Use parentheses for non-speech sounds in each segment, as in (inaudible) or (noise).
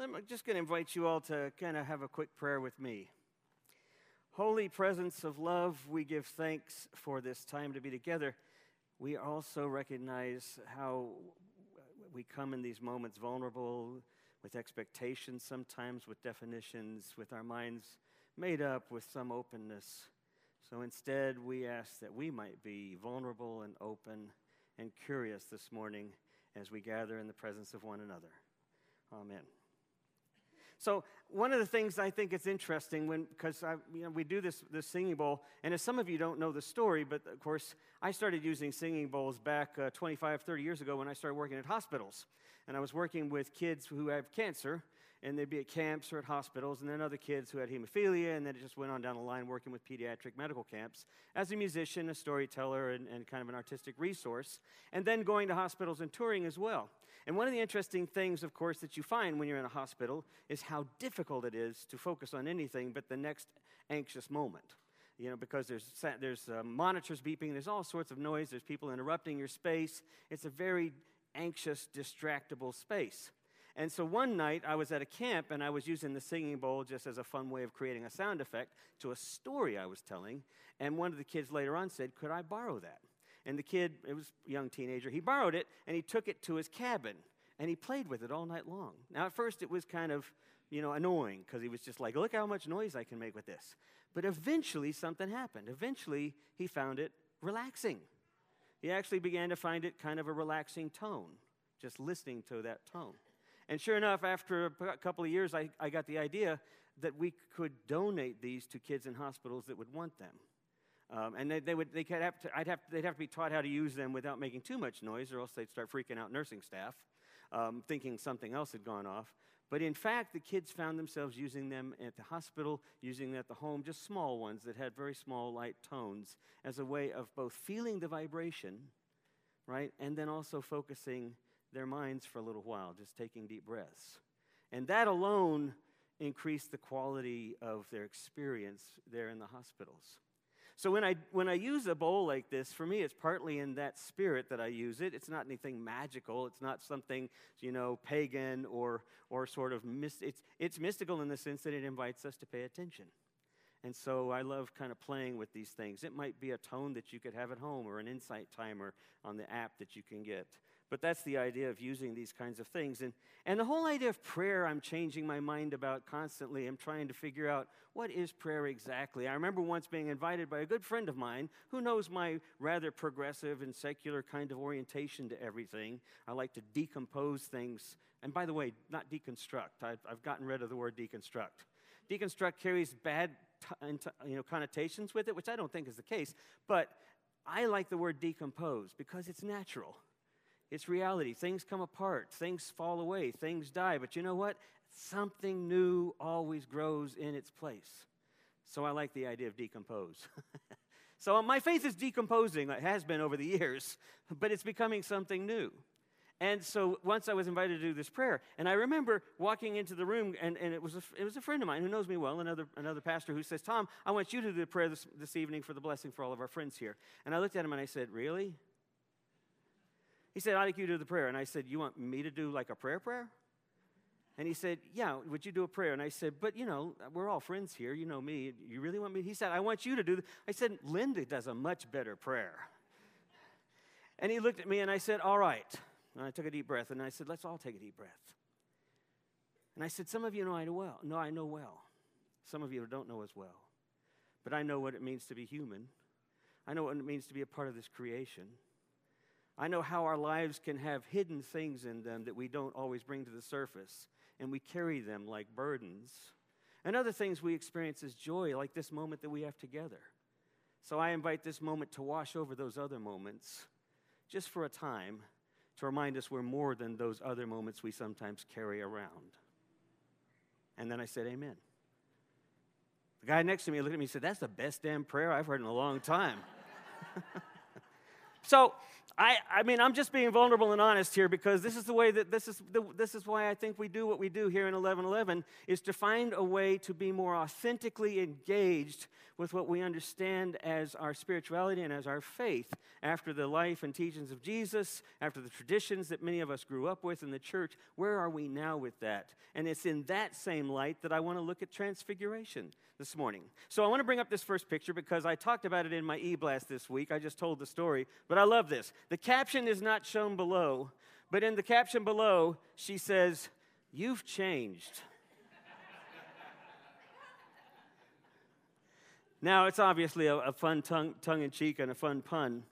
I'm just going to invite you all to kind of have a quick prayer with me. Holy presence of love, we give thanks for this time to be together. We also recognize how we come in these moments vulnerable, with expectations sometimes, with definitions, with our minds made up, with some openness. So instead, we ask that we might be vulnerable and open and curious this morning as we gather in the presence of one another. Amen. So one of the things I think is interesting when because you know we do this this singing bowl, and as some of you don't know the story, but of course I started using singing bowls back uh, 25, 30 years ago when I started working at hospitals, and I was working with kids who have cancer, and they'd be at camps or at hospitals, and then other kids who had hemophilia, and then it just went on down the line working with pediatric medical camps as a musician, a storyteller, and, and kind of an artistic resource, and then going to hospitals and touring as well. And one of the interesting things, of course, that you find when you're in a hospital is how difficult it is to focus on anything but the next anxious moment you know, because there's, there's uh, monitors beeping, there's all sorts of noise, there's people interrupting your space. It's a very anxious, distractible space. And so one night I was at a camp and I was using the singing bowl just as a fun way of creating a sound effect to a story I was telling. And one of the kids later on said, Could I borrow that? And the kid, it was a young teenager, he borrowed it and he took it to his cabin and he played with it all night long. Now, at first it was kind of, you know, annoying because he was just like, Look how much noise I can make with this. But eventually something happened. Eventually he found it relaxing. He actually began to find it kind of a relaxing tone, just listening to that tone. And sure enough, after a couple of years, I, I got the idea that we could donate these to kids in hospitals that would want them. Um, and they, they, would, they could have to, I'd have, they'd have to be taught how to use them without making too much noise, or else they'd start freaking out nursing staff, um, thinking something else had gone off. But in fact, the kids found themselves using them at the hospital, using them at the home, just small ones that had very small, light tones, as a way of both feeling the vibration, right, and then also focusing their minds for a little while, just taking deep breaths. And that alone increased the quality of their experience there in the hospitals. So when I, when I use a bowl like this, for me, it's partly in that spirit that I use it. It's not anything magical. It's not something, you know, pagan or, or sort of, myst- it's, it's mystical in the sense that it invites us to pay attention. And so I love kind of playing with these things. It might be a tone that you could have at home or an insight timer on the app that you can get. But that's the idea of using these kinds of things. And, and the whole idea of prayer, I'm changing my mind about constantly. I'm trying to figure out what is prayer exactly. I remember once being invited by a good friend of mine who knows my rather progressive and secular kind of orientation to everything. I like to decompose things. And by the way, not deconstruct. I've, I've gotten rid of the word deconstruct. Deconstruct carries bad t- you know, connotations with it, which I don't think is the case. But I like the word decompose because it's natural. It's reality. Things come apart, things fall away, things die. But you know what? Something new always grows in its place. So I like the idea of decompose. (laughs) so my faith is decomposing, it has been over the years, (laughs) but it's becoming something new. And so once I was invited to do this prayer, and I remember walking into the room, and, and it, was a, it was a friend of mine who knows me well, another, another pastor, who says, Tom, I want you to do the prayer this, this evening for the blessing for all of our friends here. And I looked at him and I said, Really? He said, I'd like you to do the prayer. And I said, You want me to do like a prayer prayer? And he said, Yeah, would you do a prayer? And I said, But you know, we're all friends here. You know me. You really want me? He said, I want you to do. I said, Linda does a much better prayer. And he looked at me and I said, All right. And I took a deep breath and I said, Let's all take a deep breath. And I said, Some of you know I know well. No, I know well. Some of you don't know as well. But I know what it means to be human. I know what it means to be a part of this creation. I know how our lives can have hidden things in them that we don't always bring to the surface, and we carry them like burdens. And other things we experience as joy, like this moment that we have together. So I invite this moment to wash over those other moments just for a time to remind us we're more than those other moments we sometimes carry around. And then I said, Amen. The guy next to me looked at me and said, That's the best damn prayer I've heard in a long time. (laughs) So, I, I mean, I'm just being vulnerable and honest here because this is the way that this is, the, this is why I think we do what we do here in 1111 is to find a way to be more authentically engaged with what we understand as our spirituality and as our faith after the life and teachings of Jesus, after the traditions that many of us grew up with in the church. Where are we now with that? And it's in that same light that I want to look at transfiguration this morning. So I want to bring up this first picture because I talked about it in my e blast this week. I just told the story, but I love this. The caption is not shown below, but in the caption below, she says, You've changed. now, it's obviously a, a fun tongue, tongue in cheek and a fun pun,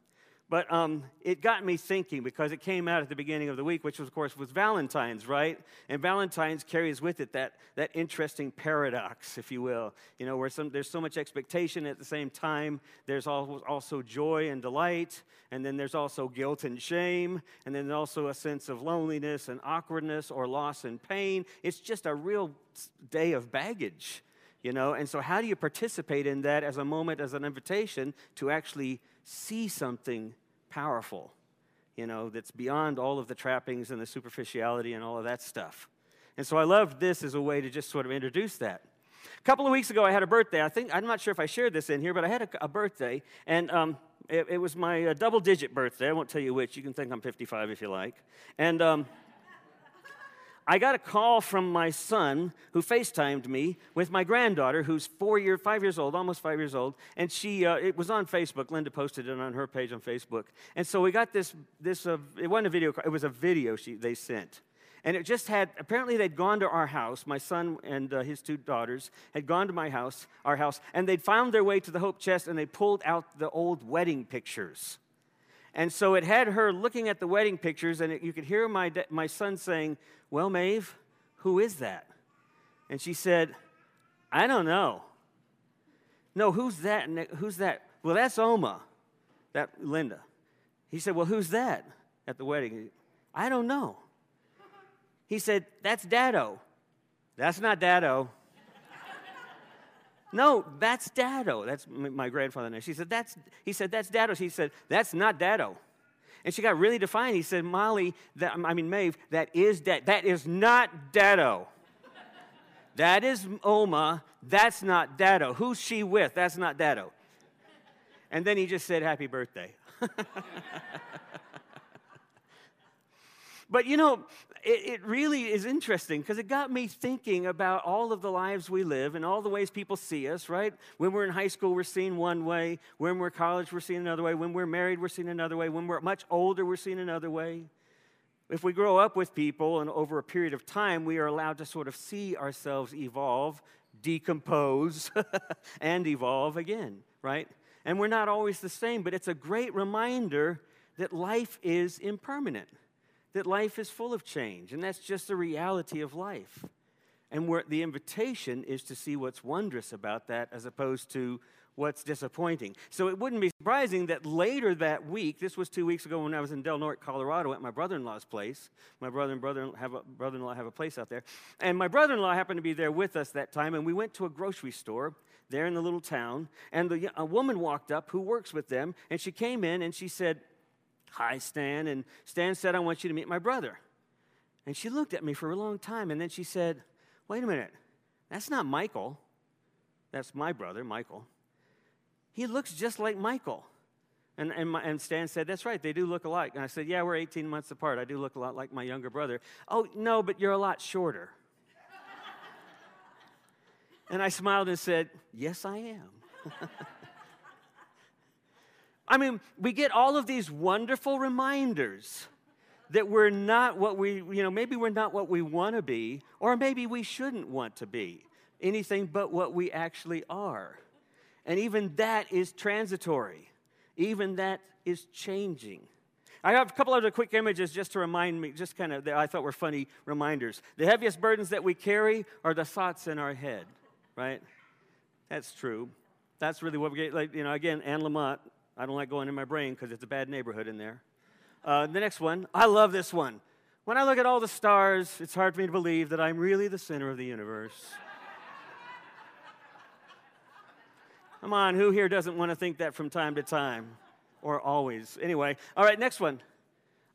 but um, it got me thinking because it came out at the beginning of the week, which was, of course was Valentine's, right? And Valentine's carries with it that, that interesting paradox, if you will, you know, where some, there's so much expectation at the same time. There's also joy and delight, and then there's also guilt and shame, and then also a sense of loneliness and awkwardness or loss and pain. It's just a real day of baggage you know and so how do you participate in that as a moment as an invitation to actually see something powerful, you know, that's beyond all of the trappings and the superficiality and all of that stuff. And so I loved this as a way to just sort of introduce that. A couple of weeks ago, I had a birthday. I think, I'm not sure if I shared this in here, but I had a, a birthday, and um, it, it, was my uh, double digit birthday. I won't tell you which. You can think I'm 55 if you like. And um, I got a call from my son who FaceTimed me with my granddaughter, who's four year, five years old, almost five years old, and she uh, it was on Facebook. Linda posted it on her page on Facebook, and so we got this this uh, it wasn't a video, it was a video she they sent. And it just had, apparently, they'd gone to our house. My son and uh, his two daughters had gone to my house, our house, and they'd found their way to the Hope Chest and they pulled out the old wedding pictures. And so it had her looking at the wedding pictures, and it, you could hear my, my son saying, Well, Maeve, who is that? And she said, I don't know. No, who's that? Who's that? Well, that's Oma, that Linda. He said, Well, who's that at the wedding? I don't know. He said, That's Dado. That's not Dado. No, that's Dado. That's my grandfather And She said, that's, he said, that's Dado. She said, that's not Dado. And she got really defiant. He said, Molly, that, I mean, Maeve, that is, da- that is not Dado. that is Oma. That's not Dado. Who's she with? That's not Dado. And then he just said, happy birthday. (laughs) but you know, it, it really is interesting because it got me thinking about all of the lives we live and all the ways people see us, right? When we're in high school, we're seen one way. When we're college, we're seen another way. When we're married, we're seen another way. When we're much older, we're seen another way. If we grow up with people and over a period of time, we are allowed to sort of see ourselves evolve, decompose, (laughs) and evolve again, right? And we're not always the same, but it's a great reminder that life is impermanent that life is full of change, and that's just the reality of life. And the invitation is to see what's wondrous about that as opposed to what's disappointing. So it wouldn't be surprising that later that week, this was two weeks ago when I was in Del Norte, Colorado, at my brother-in-law's place. My brother and brother have a, brother-in-law have a place out there, and my brother-in-law happened to be there with us that time, and we went to a grocery store there in the little town, and the, a woman walked up who works with them, and she came in and she said, Hi, Stan. And Stan said, I want you to meet my brother. And she looked at me for a long time, and then she said, Wait a minute, that's not Michael. That's my brother, Michael. He looks just like Michael. And, and, my, and, Stan said, That's right, they do look alike. And I said, Yeah, we're 18 months apart. I do look a lot like my younger brother. Oh, no, but you're a lot shorter. (laughs) and I smiled and said, Yes, I am. (laughs) I mean, we get all of these wonderful reminders that we're not what we, you know, maybe we're not what we want to be, or maybe we shouldn't want to be anything but what we actually are. And even that is transitory, even that is changing. I have a couple other quick images just to remind me, just kind of that I thought were funny reminders. The heaviest burdens that we carry are the thoughts in our head, right? That's true. That's really what we get. Like, you know, again, Anne Lamott I don't like going in my brain because it's a bad neighborhood in there. Uh, the next one, I love this one. When I look at all the stars, it's hard for me to believe that I'm really the center of the universe. Come on, who here doesn't want to think that from time to time? or always. Anyway, all right, next one.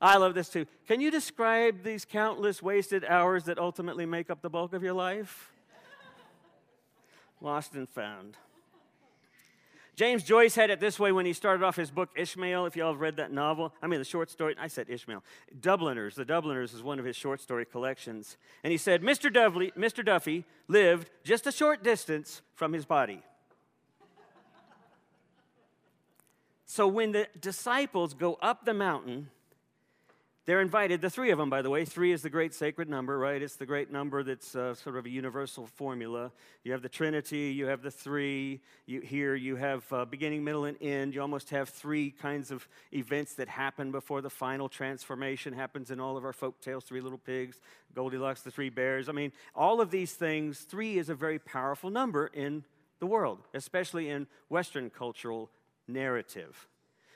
I love this too. Can you describe these countless wasted hours that ultimately make up the bulk of your life? Lost and found. James Joyce had it this way when he started off his book Ishmael. If y'all have read that novel, I mean the short story. I said Ishmael. Dubliners. The Dubliners is one of his short story collections. And he said, Mr. Duffy, Mr. Duffy lived just a short distance from his body. so when the disciples go up the mountain they're invited, the three of them, by the way. Three is the great sacred number, right? It's the great number that's uh, sort of a universal formula. You have the Trinity, you have the three. You, here you have uh, beginning, middle, and end. You almost have three kinds of events that happen before the final transformation happens in all of our folk tales Three Little Pigs, Goldilocks, the Three Bears. I mean, all of these things, three is a very powerful number in the world, especially in Western cultural narrative.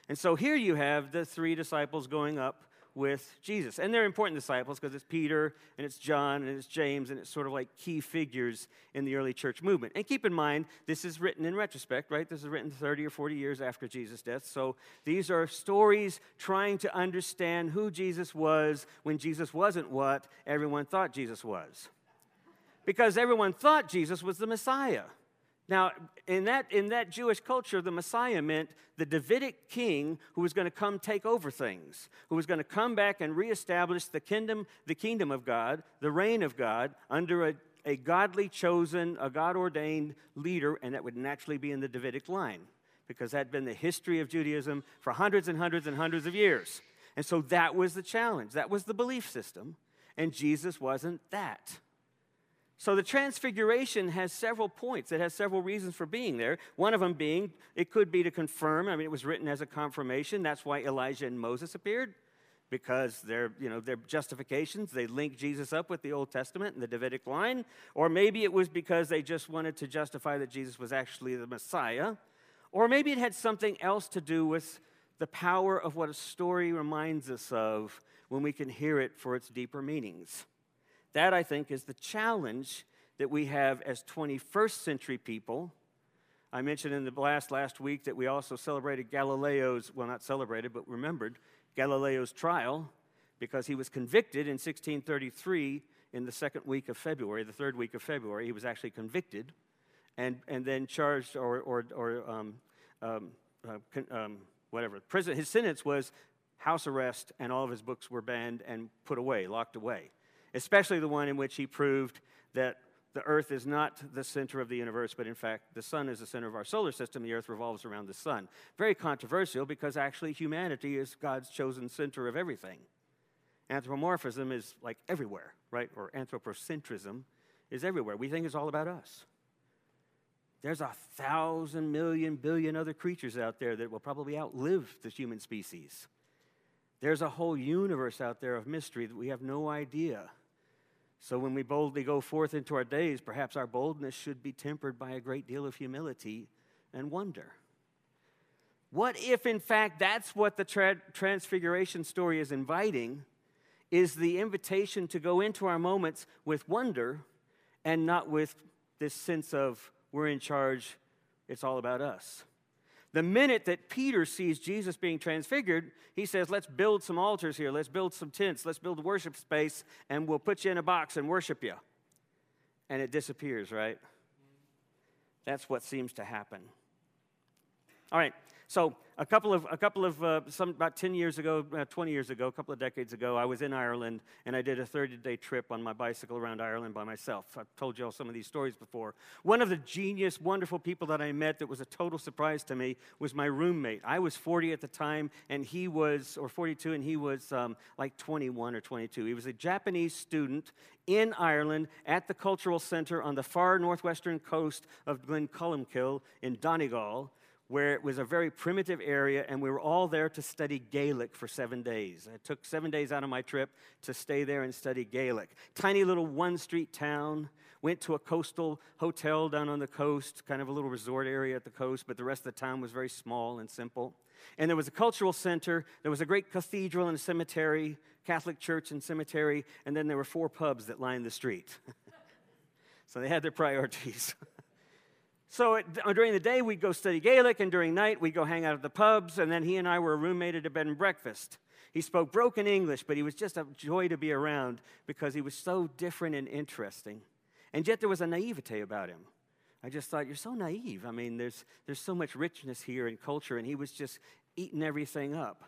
And so here you have the three disciples going up with Jesus. And they're important disciples because it's Peter and it's John and it's James and it's sort of like key figures in the early church movement. And keep in mind, this is written in retrospect, right? This is written 30 or 40 years after Jesus' death. So these are stories trying to understand who Jesus was when Jesus wasn't what everyone thought Jesus was. Because everyone thought Jesus was the Messiah. Now, in that, in that Jewish culture, the Messiah meant the Davidic king who was going to come take over things, who was going to come back and reestablish the kingdom, the kingdom of God, the reign of God, under a, a godly chosen, a God ordained leader, and that would naturally be in the Davidic line, because that had been the history of Judaism for hundreds and hundreds and hundreds of years. And so that was the challenge, that was the belief system, and Jesus wasn't that. So the transfiguration has several points. It has several reasons for being there. One of them being it could be to confirm. I mean, it was written as a confirmation. That's why Elijah and Moses appeared, because they're, you know, their justifications. They link Jesus up with the Old Testament and the Davidic line. Or maybe it was because they just wanted to justify that Jesus was actually the Messiah. Or maybe it had something else to do with the power of what a story reminds us of when we can hear it for its deeper meanings. That, I think, is the challenge that we have as 21st century people. I mentioned in the blast last week that we also celebrated Galileo's, well, not celebrated, but remembered Galileo's trial because he was convicted in 1633 in the second week of February, the third week of February. He was actually convicted and, and then charged or, or, or um, um, uh, um, whatever. Prison, his sentence was house arrest, and all of his books were banned and put away, locked away especially the one in which he proved that the earth is not the center of the universe, but in fact, the sun is the center of our solar system. The earth revolves around the sun. Very controversial because actually humanity is God's chosen center of everything. Anthropomorphism is like everywhere, right? Or anthropocentrism is everywhere. We think it's all about us. There's a thousand million billion other creatures out there that will probably outlive the human species. There's a whole universe out there of mystery that we have no idea so when we boldly go forth into our days, perhaps our boldness should be tempered by a great deal of humility and wonder. What if, in fact, that's what the tra- transfiguration story is inviting? Is the invitation to go into our moments with wonder and not with this sense of we're in charge, it's all about us. The minute that Peter sees Jesus being transfigured, he says, Let's build some altars here. Let's build some tents. Let's build worship space, and we'll put you in a box and worship you. And it disappears, right? That's what seems to happen. All right, so a couple of, a couple of uh, some, about 10 years ago, uh, 20 years ago, a couple of decades ago, I was in Ireland and I did a 30 day trip on my bicycle around Ireland by myself. I've told you all some of these stories before. One of the genius, wonderful people that I met that was a total surprise to me was my roommate. I was 40 at the time and he was, or 42, and he was um, like 21 or 22. He was a Japanese student in Ireland at the Cultural Center on the far northwestern coast of Glen Columcille in Donegal where it was a very primitive area, and we were all there to study Gaelic for seven days. I took seven days out of my trip to stay there and study Gaelic. Tiny little one street town. Went to a coastal hotel down on the coast, kind of a little resort area at the coast, but the rest of the town was very small and simple. And there was a cultural center, there was a great cathedral and a cemetery, Catholic church and cemetery, and then there were four pubs that lined the street. (laughs) so they had their priorities. (laughs) So it, uh, during the day, we'd go study Gaelic, and during night, we'd go hang out at the pubs, and then he and I were roommated at a bed and breakfast. He spoke broken English, but he was just a joy to be around because he was so different and interesting. And yet there was a naivete about him. I just thought, you're so naive. I mean, there's, there's so much richness here in culture, and he was just eating everything up.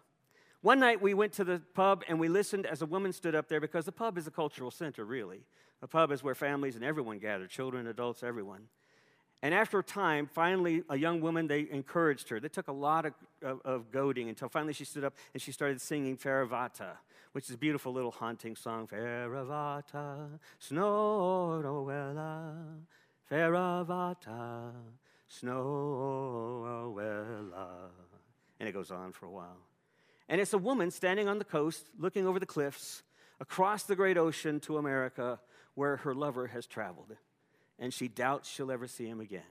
One night we went to the pub and we listened as a woman stood up there because the pub is a cultural center, really. A pub is where families and everyone gather children, adults, everyone. And after a time, finally, a young woman, they encouraged her. They took a lot of, of, of goading until finally she stood up and she started singing Feravata, which is a beautiful little haunting song. Feravata, Snorowella, Feravata, Snorowella. And it goes on for a while. And it's a woman standing on the coast, looking over the cliffs, across the great ocean to America, where her lover has traveled and she doubts she'll ever see him again.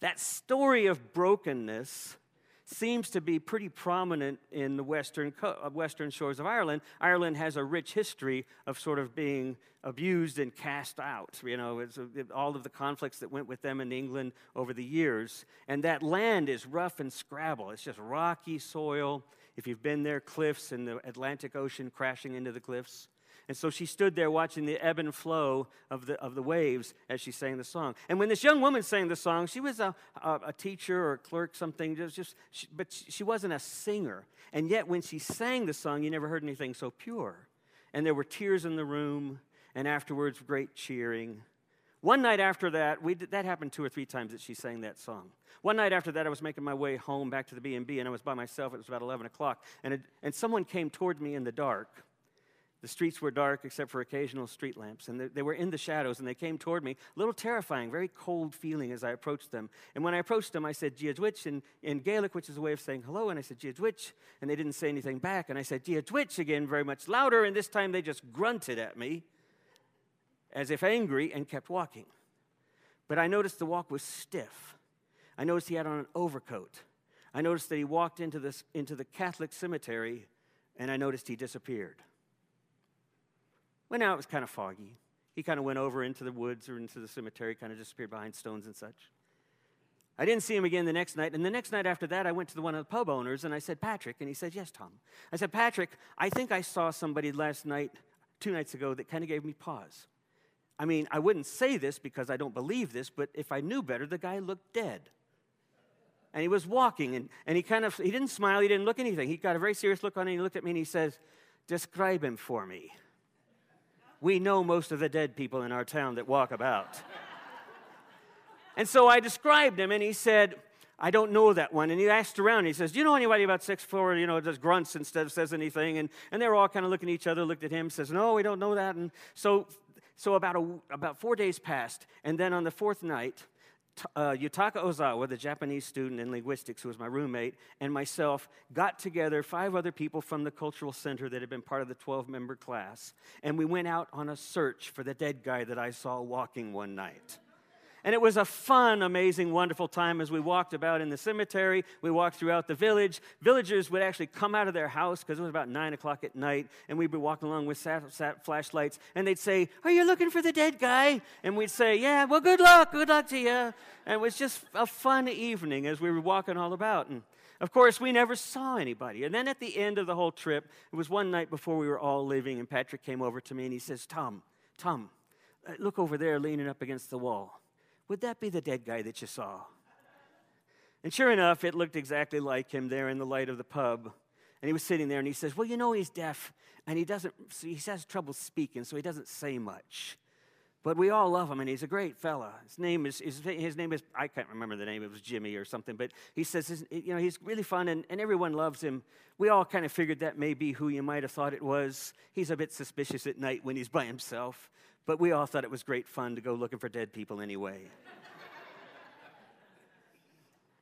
That story of brokenness seems to be pretty prominent in the western, uh, western shores of Ireland. Ireland has a rich history of sort of being abused and cast out. You know, it's uh, all of the conflicts that went with them in England over the years. And that land is rough and scrabble. It's just rocky soil. If you've been there, cliffs and the Atlantic Ocean crashing into the cliffs. And so she stood there watching the ebb and flow of the, of the waves as she sang the song. And when this young woman sang the song, she was a, a, a teacher or a clerk, something, just, just she, but she wasn't a singer. And yet, when she sang the song, you never heard anything so pure. And there were tears in the room, and afterwards, great cheering. One night after that, we did, that happened two or three times that she sang that song. One night after that, I was making my way home back to the B&B, and I was by myself. It was about 11 o'clock, and, it, and someone came toward me in the dark the streets were dark except for occasional street lamps, and they were in the shadows, and they came toward me, a little terrifying, very cold feeling as I approached them. And when I approached them, I said, Giadwitch, in, in Gaelic, which is a way of saying hello, and I said, Giadwitch, and they didn't say anything back. And I said, Giadwitch again, very much louder, and this time they just grunted at me as if angry and kept walking. But I noticed the walk was stiff. I noticed he had on an overcoat. I noticed that he walked into, this, into the Catholic cemetery, and I noticed he disappeared. Well, now it was kind of foggy. He kind of went over into the woods or into the cemetery, kind of disappeared behind stones and such. I didn't see him again the next night. And the next night after that, I went to the one of the pub owners and I said, Patrick. And he said, Yes, Tom. I said, Patrick, I think I saw somebody last night, two nights ago, that kind of gave me pause. I mean, I wouldn't say this because I don't believe this, but if I knew better, the guy looked dead. And he was walking and, and he kind of, he didn't smile, he didn't look anything. He got a very serious look on him. He looked at me and he says, Describe him for me we know most of the dead people in our town that walk about. (laughs) and so I described him, and he said, I don't know that one. And he asked around, he says, Do you know anybody about six four, you know, just grunts instead of says anything? And, and they're all kind of looking at each other, looked at him, says, No, we don't know that. And so, so about, a, about four days passed, and then on the fourth night, uh, Yutaka Ozawa, the Japanese student in linguistics who was my roommate, and myself got together, five other people from the cultural center that had been part of the 12 member class, and we went out on a search for the dead guy that I saw walking one night. And it was a fun, amazing, wonderful time as we walked about in the cemetery. We walked throughout the village. Villagers would actually come out of their house because it was about nine o'clock at night, and we'd be walking along with sat, sat flashlights, and they'd say, Are you looking for the dead guy? And we'd say, Yeah, well, good luck, good luck to you. And it was just a fun evening as we were walking all about. And of course, we never saw anybody. And then at the end of the whole trip, it was one night before we were all leaving, and Patrick came over to me and he says, Tom, Tom, uh, look over there leaning up against the wall. Would that be the dead guy that you saw? And sure enough, it looked exactly like him there in the light of the pub. And he was sitting there and he says, Well, you know, he's deaf and he doesn't, so he has trouble speaking, so he doesn't say much. But we all love him and he's a great fella. His name is, his, his name is, I can't remember the name, it was Jimmy or something, but he says, you know, he's really fun and, and everyone loves him. We all kind of figured that may be who you might have thought it was. He's a bit suspicious at night when he's by himself. But we all thought it was great fun to go looking for dead people anyway. (laughs)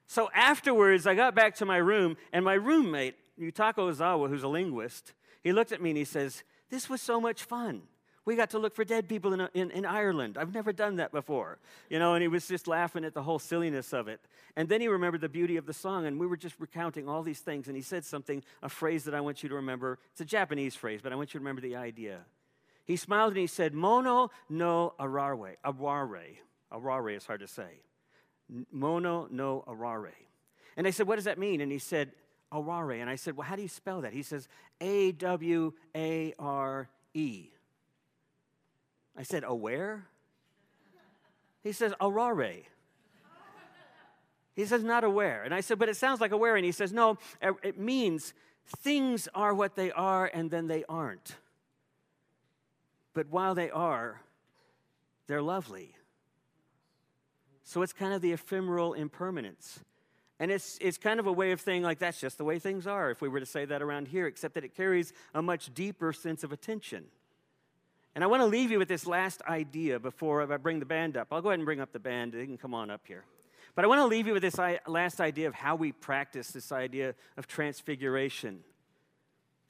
so afterwards, I got back to my room, and my roommate, Yutaka Ozawa, who's a linguist, he looked at me and he says, This was so much fun. We got to look for dead people in, in, in, Ireland. I've never done that before. You know, and he was just laughing at the whole silliness of it. And then he remembered the beauty of the song, and we were just recounting all these things, and he said something, a phrase that I want you to remember. It's a Japanese phrase, but I want you to remember the idea. He smiled and he said, Mono no arare. Aware. Aware is hard to say. mono no arare. And I said, What does that mean? And he said, Arare. And I said, Well, how do you spell that? He says, A W A R E. I said, Aware? He says, Arare. He says, Not aware. And I said, But it sounds like aware. And he says, No, er, it means things are what they are and then they aren't. But while they are, they're lovely. So it's kind of the ephemeral impermanence. And it's, it's kind of a way of saying, like, that's just the way things are, if we were to say that around here, except that it carries a much deeper sense of attention. And I want to leave you with this last idea before I bring the band up. I'll go ahead and bring up the band. They can come on up here. But I want to leave you with this last idea of how we practice this idea of transfiguration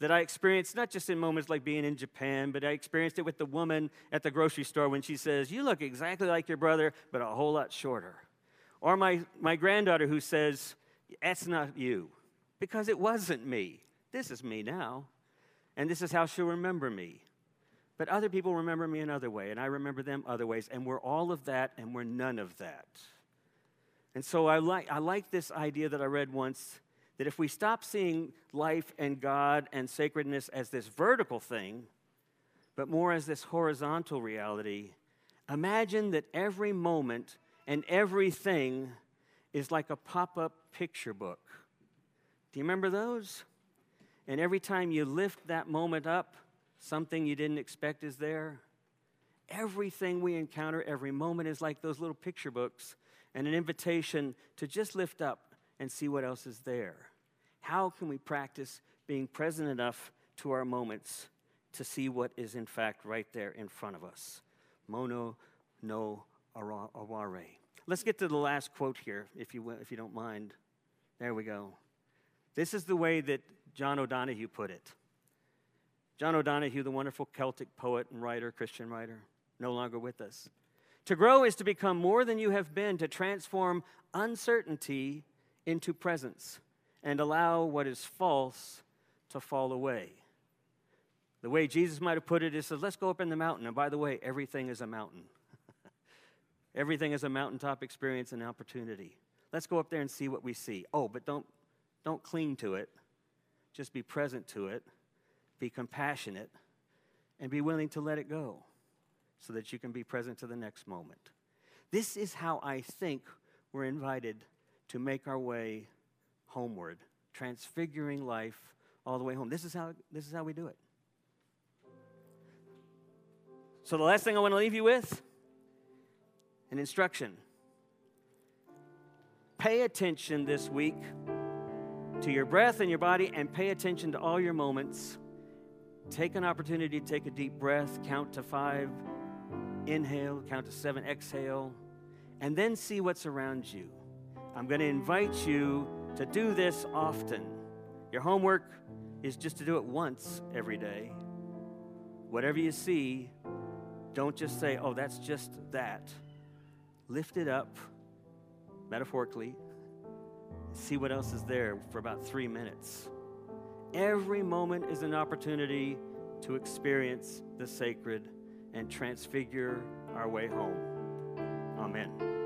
that I experienced not just in moments like being in Japan, but I experienced it with the woman at the grocery store when she says, You look exactly like your brother, but a whole lot shorter. Or my, my granddaughter who says, That's not you, because it wasn't me. This is me now. And this is how she'll remember me. But other people remember me another way, and I remember them other ways, and we're all of that, and we're none of that. And so I like, I like this idea that I read once that if we stop seeing life and God and sacredness as this vertical thing, but more as this horizontal reality, imagine that every moment and everything is like a pop up picture book. Do you remember those? And every time you lift that moment up, something you didn't expect is there. Everything we encounter, every moment is like those little picture books and an invitation to just lift up and see what else is there. How can we practice being present enough to our moments to see what is in fact right there in front of us? Mono no aware. Let's get to the last quote here, if you, if you don't mind. There we go. This is the way that John O'Donohue put it. John O'Donohue, the wonderful Celtic poet and writer, Christian writer, no longer with us. To grow is to become more than you have been, to transform uncertainty into presence, and allow what is false to fall away. The way Jesus might have put it is, says, let's go up in the mountain. And by the way, everything is a mountain. (laughs) everything is a mountaintop experience and opportunity. Let's go up there and see what we see. Oh, but don't, don't cling to it. Just be present to it. Be compassionate. And be willing to let it go so that you can be present to the next moment. This is how I think we're invited to make our way homeward, transfiguring life all the way home. This is how, this is how we do it. So, the last thing I want to leave you with an instruction. Pay attention this week to your breath and your body, and pay attention to all your moments. Take an opportunity to take a deep breath, count to five, inhale, count to seven, exhale, and then see what's around you. I'm going to invite you to do this often. Your homework is just to do it once every day. Whatever you see, don't just say, oh, that's just that. Lift it up, metaphorically, see what else is there for about three minutes. Every moment is an opportunity to experience the sacred and transfigure our way home. Amen.